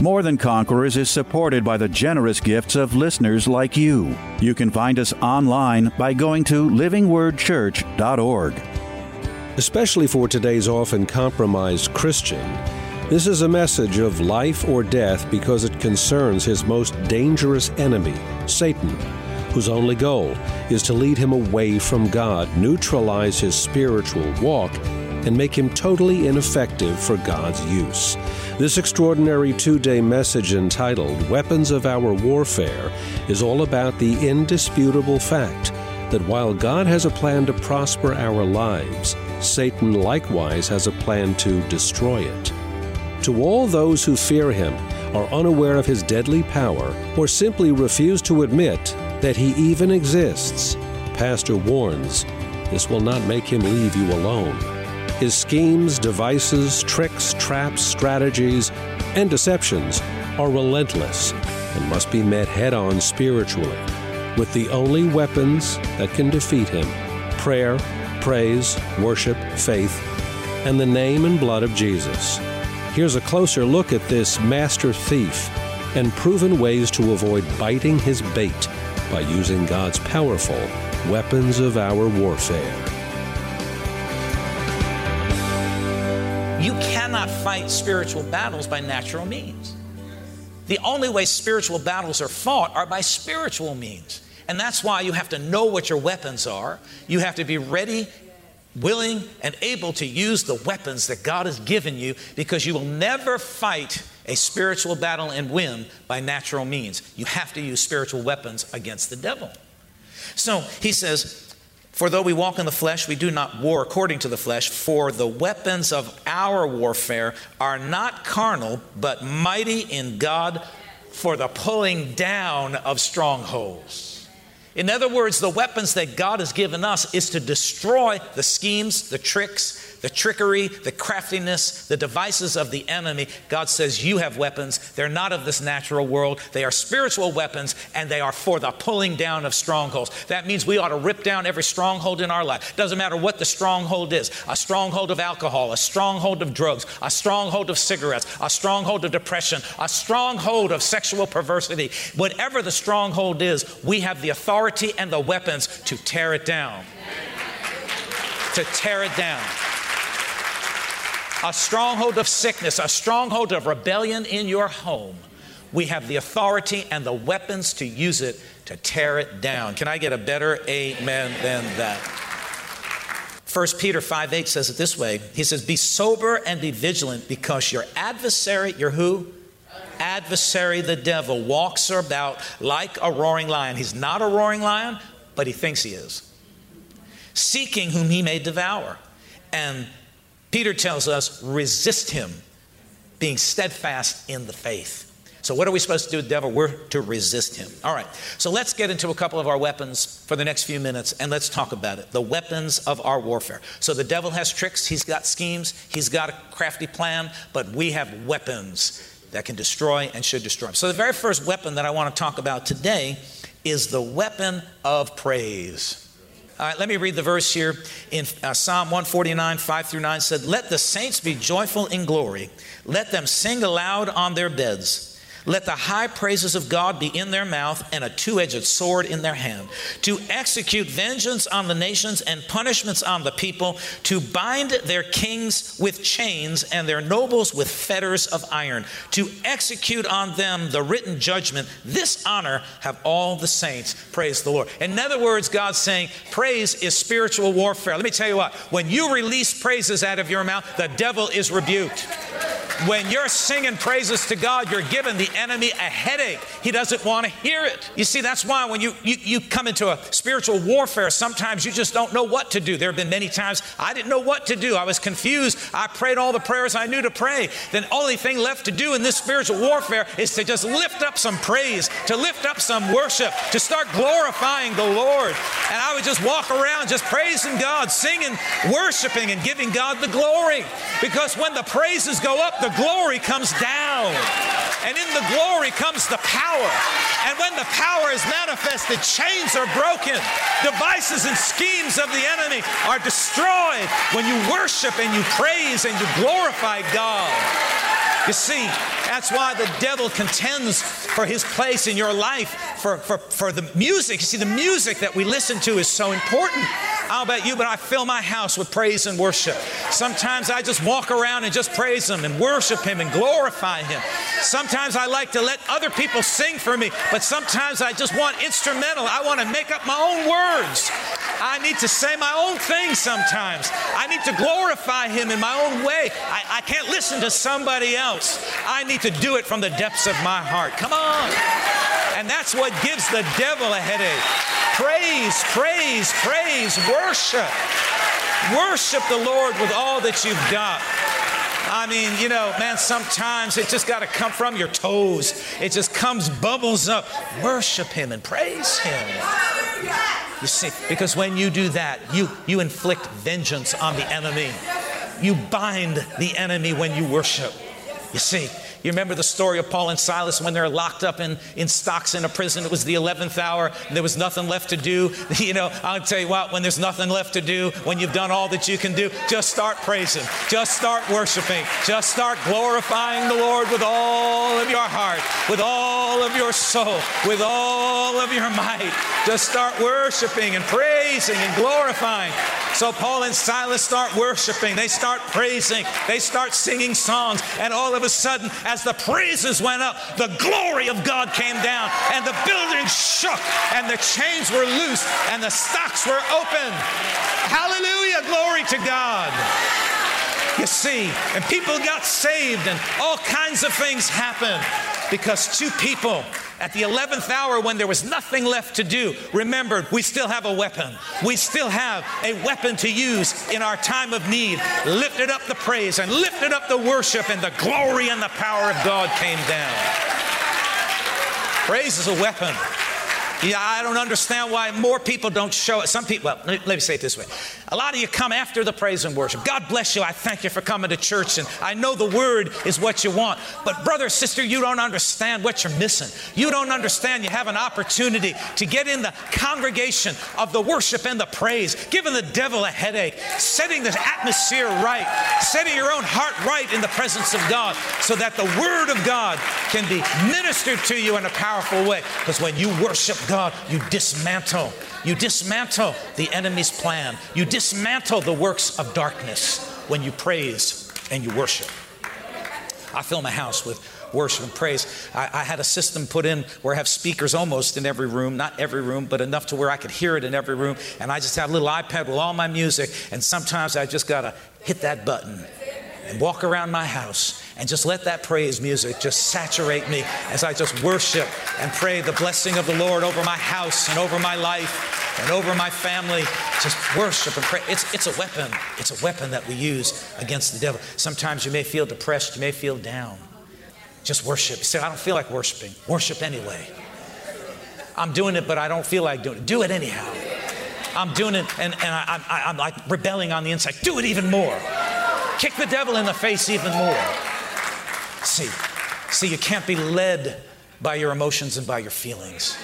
More Than Conquerors is supported by the generous gifts of listeners like you. You can find us online by going to livingwordchurch.org. Especially for today's often compromised Christian, this is a message of life or death because it concerns his most dangerous enemy, Satan, whose only goal is to lead him away from God, neutralize his spiritual walk, and make him totally ineffective for God's use. This extraordinary two day message entitled Weapons of Our Warfare is all about the indisputable fact that while God has a plan to prosper our lives, Satan likewise has a plan to destroy it. To all those who fear him, are unaware of his deadly power, or simply refuse to admit that he even exists, Pastor warns this will not make him leave you alone. His schemes, devices, tricks, traps, strategies, and deceptions are relentless and must be met head on spiritually with the only weapons that can defeat him prayer, praise, worship, faith, and the name and blood of Jesus. Here's a closer look at this master thief and proven ways to avoid biting his bait by using God's powerful weapons of our warfare. Cannot fight spiritual battles by natural means. The only way spiritual battles are fought are by spiritual means. And that's why you have to know what your weapons are. You have to be ready willing and able to use the weapons that God has given you because you will never fight a spiritual battle and win by natural means. You have to use spiritual weapons against the devil. So he says, For though we walk in the flesh, we do not war according to the flesh, for the weapons of our warfare are not carnal, but mighty in God for the pulling down of strongholds. In other words, the weapons that God has given us is to destroy the schemes, the tricks, the trickery, the craftiness, the devices of the enemy. God says, You have weapons. They're not of this natural world. They are spiritual weapons, and they are for the pulling down of strongholds. That means we ought to rip down every stronghold in our life. Doesn't matter what the stronghold is a stronghold of alcohol, a stronghold of drugs, a stronghold of cigarettes, a stronghold of depression, a stronghold of sexual perversity. Whatever the stronghold is, we have the authority and the weapons to tear it down. To tear it down a stronghold of sickness, a stronghold of rebellion in your home, we have the authority and the weapons to use it to tear it down. Can I get a better amen than that? 1 Peter 5 8 says it this way He says, Be sober and be vigilant because your adversary, your who? Adversary, the devil, walks about like a roaring lion. He's not a roaring lion, but he thinks he is. Seeking whom he may devour. And Peter tells us, resist him, being steadfast in the faith. So, what are we supposed to do with the devil? We're to resist him. All right. So, let's get into a couple of our weapons for the next few minutes and let's talk about it. The weapons of our warfare. So, the devil has tricks, he's got schemes, he's got a crafty plan, but we have weapons that can destroy and should destroy. So, the very first weapon that I want to talk about today is the weapon of praise. All right, let me read the verse here in uh, Psalm 149, 5 through 9 said, Let the saints be joyful in glory. Let them sing aloud on their beds. Let the high praises of God be in their mouth and a two edged sword in their hand, to execute vengeance on the nations and punishments on the people, to bind their kings with chains and their nobles with fetters of iron, to execute on them the written judgment. This honor have all the saints. Praise the Lord. In other words, God's saying, praise is spiritual warfare. Let me tell you what, when you release praises out of your mouth, the devil is rebuked. When you're singing praises to God, you're giving the enemy a headache. He doesn't want to hear it. You see, that's why when you, you, you come into a spiritual warfare, sometimes you just don't know what to do. There have been many times I didn't know what to do. I was confused. I prayed all the prayers I knew to pray. Then only thing left to do in this spiritual warfare is to just lift up some praise, to lift up some worship, to start glorifying the Lord. And I would just walk around just praising God, singing, worshiping, and giving God the glory. Because when the praises go up, the glory comes down. And in the glory comes the power. And when the power is manifested, chains are broken, devices and schemes of the enemy are destroyed when you worship and you praise and you glorify God. You see, that's why the devil contends for his place in your life, for, for, for the music. You see, the music that we listen to is so important. How about you? But I fill my house with praise and worship. Sometimes I just walk around and just praise Him and worship Him and glorify Him. Sometimes I like to let other people sing for me, but sometimes I just want instrumental. I want to make up my own words. I need to say my own thing sometimes. I need to glorify Him in my own way. I, I can't listen to somebody else. I need to do it from the depths of my heart. Come on. And that's what gives the devil a headache. Praise, praise, praise, worship. Worship the Lord with all that you've got. I mean, you know, man, sometimes it just got to come from your toes. It just comes, bubbles up. Worship Him and praise Him. You see, because when you do that, you, you inflict vengeance on the enemy. You bind the enemy when you worship. You see, you remember the story of Paul and Silas when they're locked up in, in stocks in a prison. It was the 11th hour. And there was nothing left to do. You know, I'll tell you what, when there's nothing left to do, when you've done all that you can do, just start praising. Just start worshiping. Just start glorifying the Lord with all of your heart, with all of your soul, with all of your might. Just start worshiping and praising and glorifying. So Paul and Silas start worshiping. They start praising. They start singing songs. And all of a sudden, as the praises went up, the glory of God came down, and the building shook, and the chains were loose, and the stocks were open. Hallelujah! Glory to God. You see, and people got saved, and all kinds of things happened because two people at the 11th hour when there was nothing left to do remembered we still have a weapon. We still have a weapon to use in our time of need. Lifted up the praise and lifted up the worship, and the glory and the power of God came down. Praise is a weapon. Yeah, I don't understand why more people don't show it. Some people, well, let me say it this way. A lot of you come after the praise and worship. God bless you. I thank you for coming to church, and I know the word is what you want. But, brother, sister, you don't understand what you're missing. You don't understand you have an opportunity to get in the congregation of the worship and the praise, giving the devil a headache, setting the atmosphere right, setting your own heart right in the presence of God so that the word of God can be ministered to you in a powerful way. Because when you worship God, you dismantle. You dismantle the enemy's plan. You dismantle the works of darkness when you praise and you worship. I fill my house with worship and praise. I, I, had a system put in where I have speakers almost in every room, not every room, but enough to where I could hear it in every room. And I just have a little iPad with all my music. And sometimes I just got to hit that button and walk around my house and just let that praise music just saturate me as I just worship and pray the blessing of the Lord over my house and over my life and over my family. Just worship and pray. It's, it's a weapon. It's a weapon that we use against the devil. Sometimes you may feel depressed, you may feel down. Just worship. You say, I don't feel like worshiping. Worship anyway. I'm doing it, but I don't feel like doing it. Do it anyhow. I'm doing it, and, and I, I, I'm like rebelling on the inside. Do it even more. Kick the devil in the face even more. See, see, you can't be led by your emotions and by your feelings.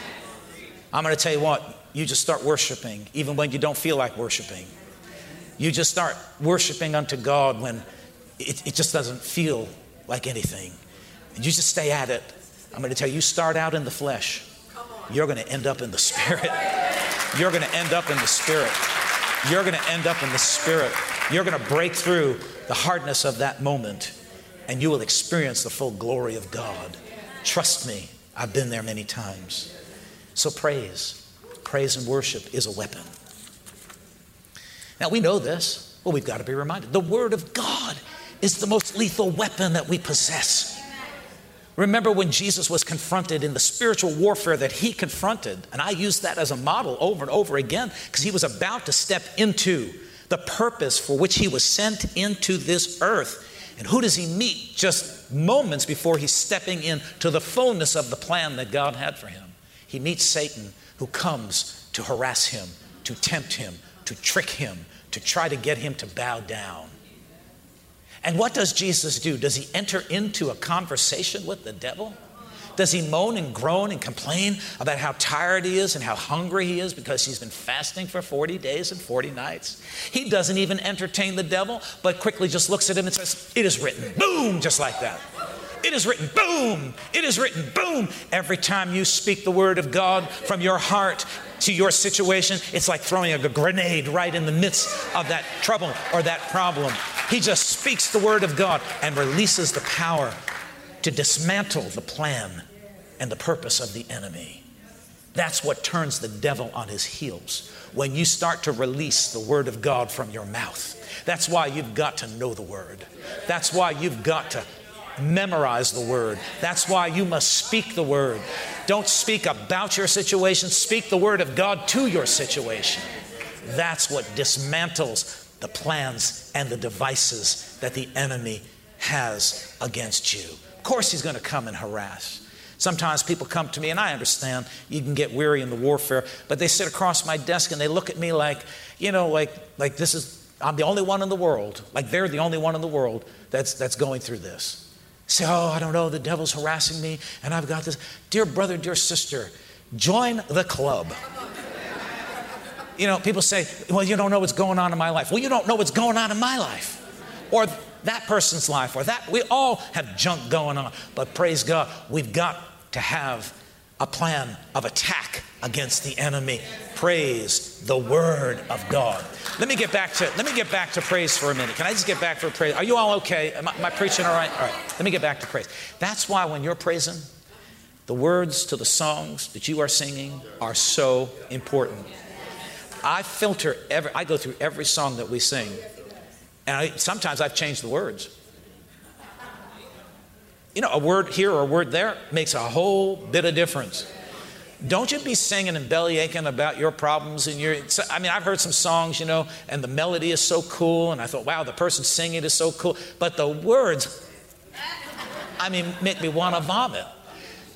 I'm going to tell you what, you just start worshiping even when you don't feel like worshiping. You just start worshiping unto God when it, it just doesn't feel like anything. And you just stay at it. I'm going to tell you, you start out in the flesh, you're going to end up in the spirit. You're going to end up in the spirit. You're going to end up in the spirit. You're going to break through the hardness of that moment and you will experience the full glory of God. Trust me, I've been there many times. So, praise, praise and worship is a weapon. Now, we know this, but we've got to be reminded. The Word of God is the most lethal weapon that we possess. Remember when Jesus was confronted in the spiritual warfare that he confronted, and I use that as a model over and over again because he was about to step into the purpose for which he was sent into this earth. And who does he meet just moments before he's stepping into the fullness of the plan that God had for him? He meets Satan, who comes to harass him, to tempt him, to trick him, to try to get him to bow down. And what does Jesus do? Does he enter into a conversation with the devil? Does he moan and groan and complain about how tired he is and how hungry he is because he's been fasting for 40 days and 40 nights? He doesn't even entertain the devil, but quickly just looks at him and says, It is written. Boom, just like that. It is written, boom. It is written, boom. Every time you speak the word of God from your heart to your situation, it's like throwing a grenade right in the midst of that trouble or that problem. He just speaks the word of God and releases the power to dismantle the plan and the purpose of the enemy. That's what turns the devil on his heels. When you start to release the word of God from your mouth. That's why you've got to know the word. That's why you've got to memorize the word. That's why you must speak the word. Don't speak about your situation, speak the word of God to your situation. That's what dismantles the plans and the devices that the enemy has against you. Of course, he's going to come and harass. Sometimes people come to me, and I understand you can get weary in the warfare, but they sit across my desk and they look at me like, you know, like, like this is, I'm the only one in the world, like they're the only one in the world that's, that's going through this. Say, oh, I don't know, the devil's harassing me, and I've got this. Dear brother, dear sister, join the club. You know, people say, well, you don't know what's going on in my life. Well, you don't know what's going on in my life. Or that person's life, or that. We all have junk going on. But praise God, we've got to have a plan of attack against the enemy. Praise the word of God. Let me get back to let me get back to praise for a minute. Can I just get back for praise? Are you all okay? Am I, am I preaching all right? All right. Let me get back to praise. That's why when you're praising, the words to the songs that you are singing are so important. I filter every I go through every song that we sing. And I, sometimes I've changed the words. You know, a word here or a word there makes a whole bit of difference. Don't you be singing and belly aching about your problems and your. I mean, I've heard some songs, you know, and the melody is so cool, and I thought, wow, the person singing is so cool. But the words, I mean, make me want to vomit.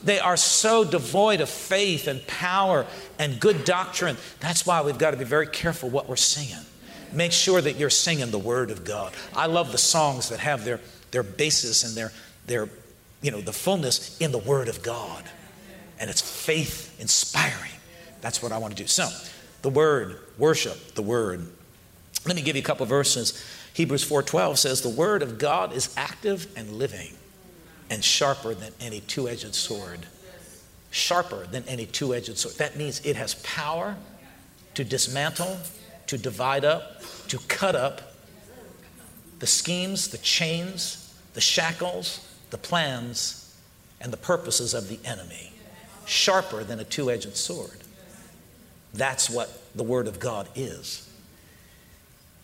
They are so devoid of faith and power and good doctrine. That's why we've got to be very careful what we're singing. Make sure that you're singing the Word of God. I love the songs that have their, their basis and their, their you know, the fullness in the Word of God. And it's faith inspiring. That's what I want to do. So, the Word, worship the Word. Let me give you a couple verses. Hebrews 4:12 says, "The Word of God is active and living, and sharper than any two-edged sword." Sharper than any two-edged sword. That means it has power to dismantle, to divide up, to cut up the schemes, the chains, the shackles, the plans and the purposes of the enemy, sharper than a two edged sword. That's what the Word of God is.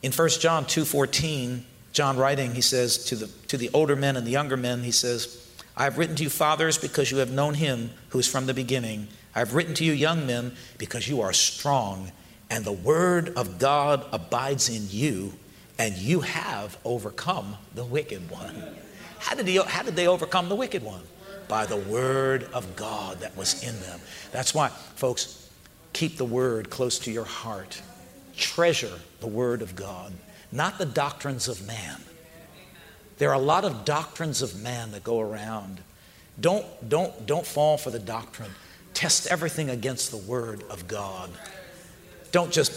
In 1 John 2:14, John writing, he says to the, to the older men and the younger men, he says, I have written to you, fathers, because you have known him who is from the beginning. I have written to you, young men, because you are strong, and the word of God abides in you, and you have overcome the wicked one. How did, he, how did they overcome the wicked one? By the word of God that was in them. That's why, folks, keep the word close to your heart. Treasure the word of God, not the doctrines of man. There are a lot of doctrines of man that go around. Don't, don't, don't fall for the doctrine. Test everything against the word of God. Don't just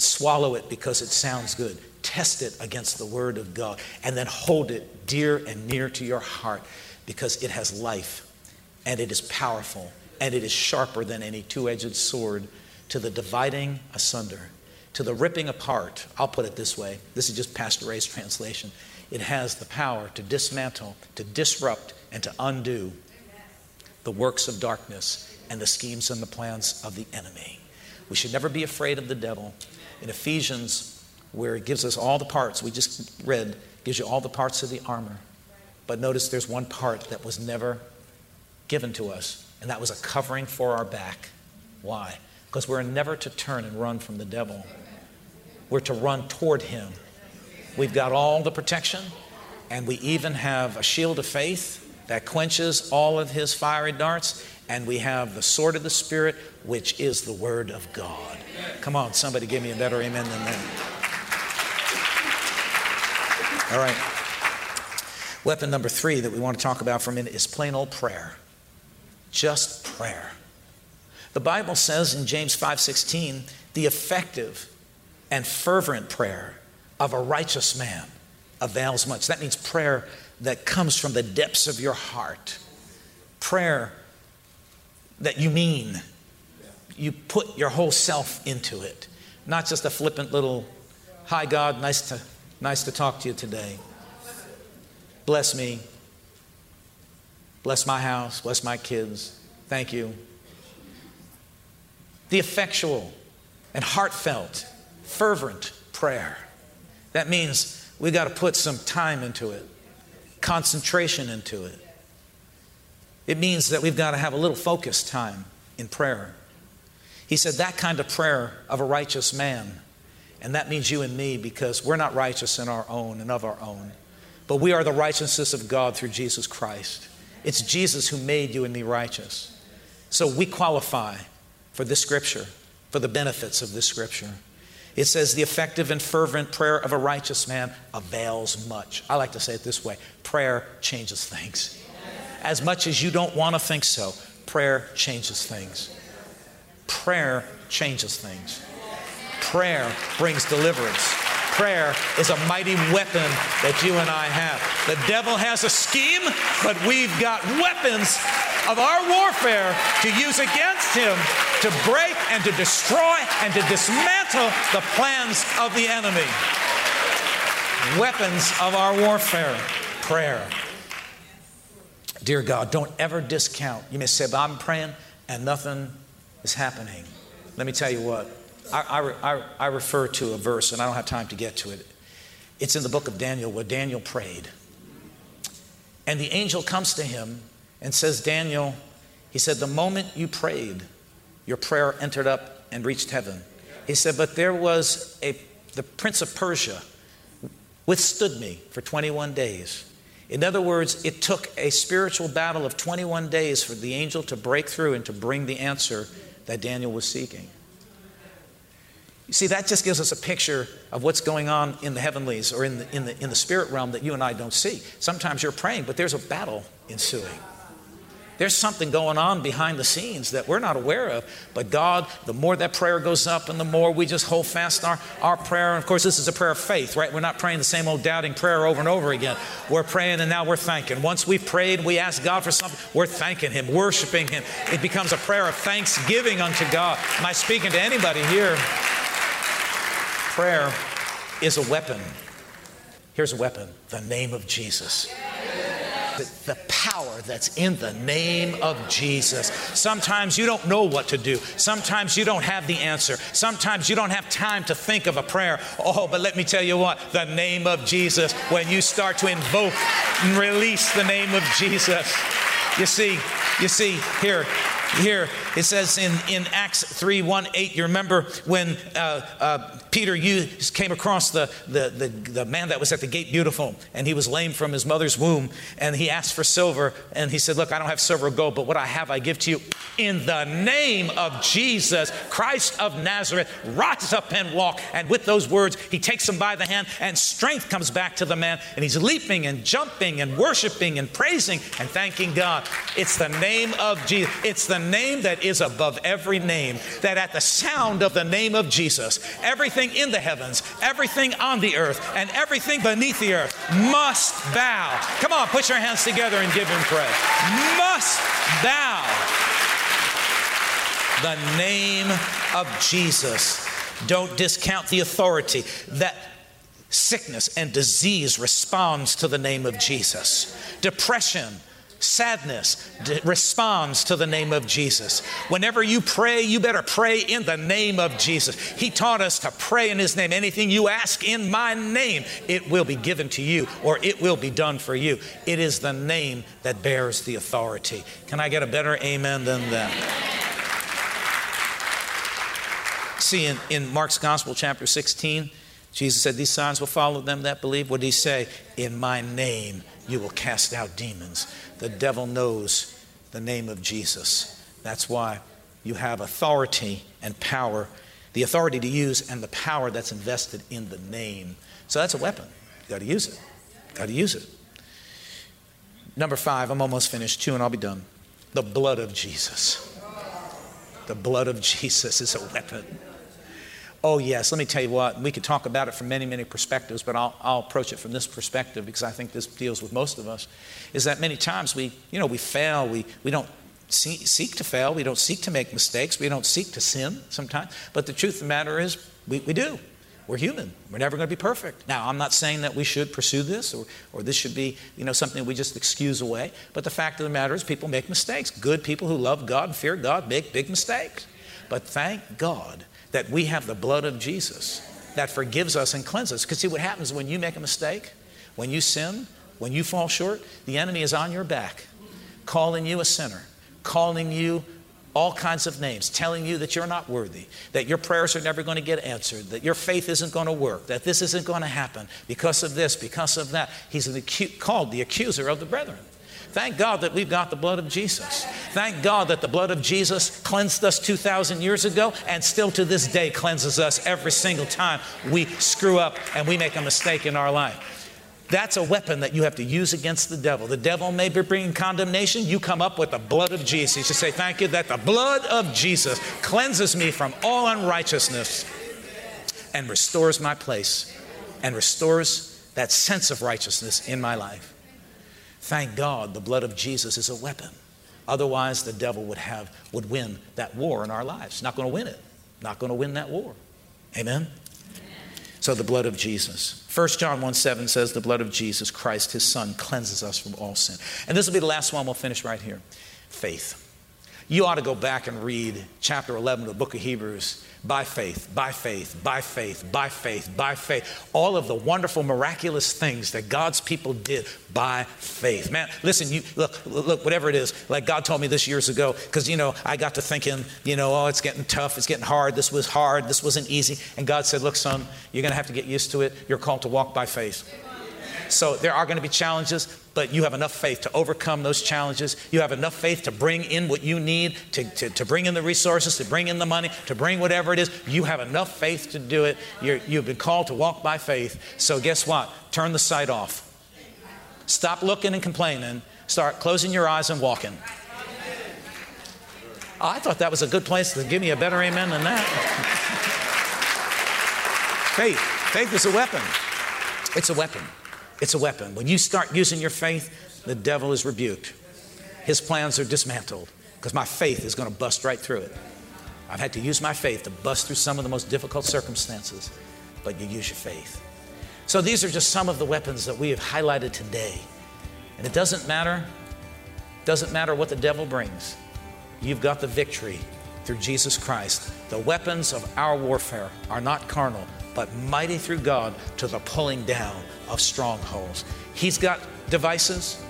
swallow it because it sounds good test it against the Word of God, and then hold it dear and near to your heart because it has life and it is powerful and it is sharper than any two edged sword to the dividing asunder, to the ripping apart. I'll put it this way this is just Pastor Ray's translation. It has the power to dismantle, to disrupt, and to undo the works of darkness and the schemes and the plans of the enemy. We should never be afraid of the devil. In Ephesians where it gives us all the parts. We just read, gives you all the parts of the armor. But notice there's one part that was never given to us, and that was a covering for our back. Why? Because we're never to turn and run from the devil. We're to run toward him. We've got all the protection, and we even have a shield of faith that quenches all of his fiery darts, and we have the sword of the Spirit, which is the Word of God. Come on, somebody give me a better amen than that. All right. Weapon number three that we want to talk about for a minute is plain old prayer. Just prayer. The Bible says in James 5:16, the effective and fervent prayer of a righteous man avails much. That means prayer that comes from the depths of your heart. Prayer that you mean. You put your whole self into it, not just a flippant little, hi God, nice to, nice to talk to you today. Bless me. Bless my house. Bless my kids. Thank you. The effectual and heartfelt, fervent prayer. That means we got to put some time into it concentration into it. It means that we've got to have a little focus time in prayer. He said, That kind of prayer of a righteous man, and that means you and me because we're not righteous in our own and of our own, but we are the righteousness of God through Jesus Christ. It's Jesus who made you and me righteous. So we qualify for this scripture, for the benefits of this scripture. It says, the effective and fervent prayer of a righteous man avails much. I like to say it this way prayer changes things. As much as you don't want to think so, prayer changes things. Prayer changes things. Prayer brings deliverance. Prayer is a mighty weapon that you and I have. The devil has a scheme, but we've got weapons of our warfare to use against him to break and to destroy and to dismantle the plans of the enemy. Weapons of our warfare prayer. Dear God, don't ever discount. You may say, but I'm praying and nothing is happening. Let me tell you what. I, I, I, refer to a verse, and I don't have time to get to it. It's in the book of Daniel where Daniel prayed. And the angel comes to him and says, Daniel, he said, the moment you prayed, your prayer entered up and reached heaven. He said, but there was a, the prince of Persia withstood me for 21 days. In other words, it took a spiritual battle of 21 days for the angel to break through and to bring the answer that Daniel was seeking. You see, that just gives us a picture of what's going on in the heavenlies or in the, in the, in the spirit realm that you and I don't see. Sometimes you're praying, but there's a battle ensuing. There's something going on behind the scenes that we're not aware of. But God, the more that prayer goes up and the more we just hold fast our, our prayer. And of course, this is a prayer of faith, right? We're not praying the same old doubting prayer over and over again. We're praying and now we're thanking. Once we've prayed, we ask God for something, we're thanking Him, worshiping Him. It becomes a prayer of thanksgiving unto God. Am I speaking to anybody here? Prayer is a weapon. Here's a weapon the name of Jesus the, the power that's in the name of Jesus. Sometimes you don't know what to do. Sometimes you don't have the answer. Sometimes you don't have time to think of a prayer. Oh, but let me tell you what the name of Jesus, when you start to invoke and release the name of Jesus, you see, you see, here, here it says in, in Acts 3 1 8, you remember when uh, uh, Peter used, came across the, the, the, the, man that was at the gate beautiful, and he was lame from his mother's womb, and he asked for silver, and he said, Look, I don't have silver or gold, but what I have I give to you. In the name of Jesus, Christ of Nazareth, rise up and walk. And with those words, he takes him by the hand, and strength comes back to the man, and he's leaping and jumping and worshiping and praising and thanking God. It's the name of Jesus. It's the name that is above every name, that at the sound of the name of Jesus, everything in the heavens, everything on the earth, and everything beneath the earth must bow. Come on, put your hands together and give him praise. Must bow. The name of Jesus. Don't discount the authority that sickness and disease responds to the name of Jesus. Depression sadness d- responds to the name of Jesus. Whenever you pray, you better pray in the name of Jesus. He taught us to pray in His name. Anything you ask in my name, it will be given to you or it will be done for you. It is the name that bears the authority. Can I get a better amen than that? See, in, in Mark's Gospel, chapter 16, Jesus said, These signs will follow them that believe. What did he say? In my name you will cast out demons. The devil knows the name of Jesus. That's why you have authority and power, the authority to use and the power that's invested in the name. So that's a weapon. You got to use it. Got to use it. Number five, I'm almost finished. Two, and I'll be done. The blood of Jesus. The blood of Jesus is a weapon. Oh, yes, let me tell you what, we could talk about it from many, many perspectives, but I'll, I'll approach it from this perspective because I think this deals with most of us. Is that many times we, you know, we fail, we, we don't see, seek to fail, we don't seek to make mistakes, we don't seek to sin sometimes, but the truth of the matter is we, we do. We're human. We're never going to be perfect. Now, I'm not saying that we should pursue this or, or this should be, you know, something we just excuse away. But the fact of the matter is people make mistakes. Good people who love God and fear God make big mistakes. But thank God that we have the blood of Jesus that forgives us and cleanses. Because see what happens when you make a mistake, when you sin, when you fall short, the enemy is on your back, calling you a sinner, calling you all kinds of names, telling you that you're not worthy, that your prayers are never going to get answered, that your faith isn't going to work, that this isn't going to happen because of this, because of that. He's called the accuser of the brethren. Thank God that we've got the blood of Jesus. Thank God that the blood of Jesus cleansed us 2,000 years ago and still to this day cleanses us every single time we screw up and we make a mistake in our life. That's a weapon that you have to use against the devil. The devil may be bringing condemnation. You come up with the blood of Jesus. You say, Thank you that the blood of Jesus cleanses me from all unrighteousness and restores my place and restores that sense of righteousness in my life. Thank God the blood of Jesus is a weapon. Otherwise, the devil would have would win that war in our lives. Not going to win it. Not going to win that war. Amen. So the blood of Jesus. 1 John 1 7 says, The blood of Jesus Christ, his son, cleanses us from all sin. And this will be the last one. We'll finish right here. Faith. You ought to go back and read chapter 11 of the book of Hebrews by faith, by faith, by faith, by faith, by faith. All of the wonderful, miraculous things that God's people did by faith. Man, listen, you look, look, whatever it is, like God told me this years ago, because you know, I got to thinking, you know, oh, it's getting tough, it's getting hard, this was hard, this wasn't easy. And God said, Look, son, you're gonna have to get used to it. You're called to walk by faith. So there are going to be challenges, but you have enough faith to overcome those challenges. You have enough faith to bring in what you need, to, to, to bring in the resources, to bring in the money, to bring whatever it is. You have enough faith to do it. You're, you've been called to walk by faith. So guess what? Turn the sight off. Stop looking and complaining. Start closing your eyes and walking. I thought that was a good place to give me a better amen than that. faith. Faith is a weapon. It's a weapon. It's a weapon. When you start using your faith, the devil is rebuked. His plans are dismantled because my faith is going to bust right through it. I've had to use my faith to bust through some of the most difficult circumstances, but you use your faith. So these are just some of the weapons that we have highlighted today. And it doesn't matter, doesn't matter what the devil brings. You've got the victory through Jesus Christ. The weapons of our warfare are not carnal, but mighty through God to the pulling down of strongholds. He's got devices,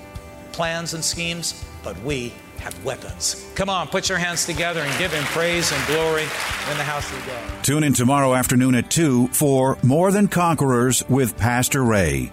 plans, and schemes, but we have weapons. Come on, put your hands together and give him praise and glory in the house of God. Tune in tomorrow afternoon at 2 for More Than Conquerors with Pastor Ray.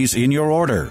in your order.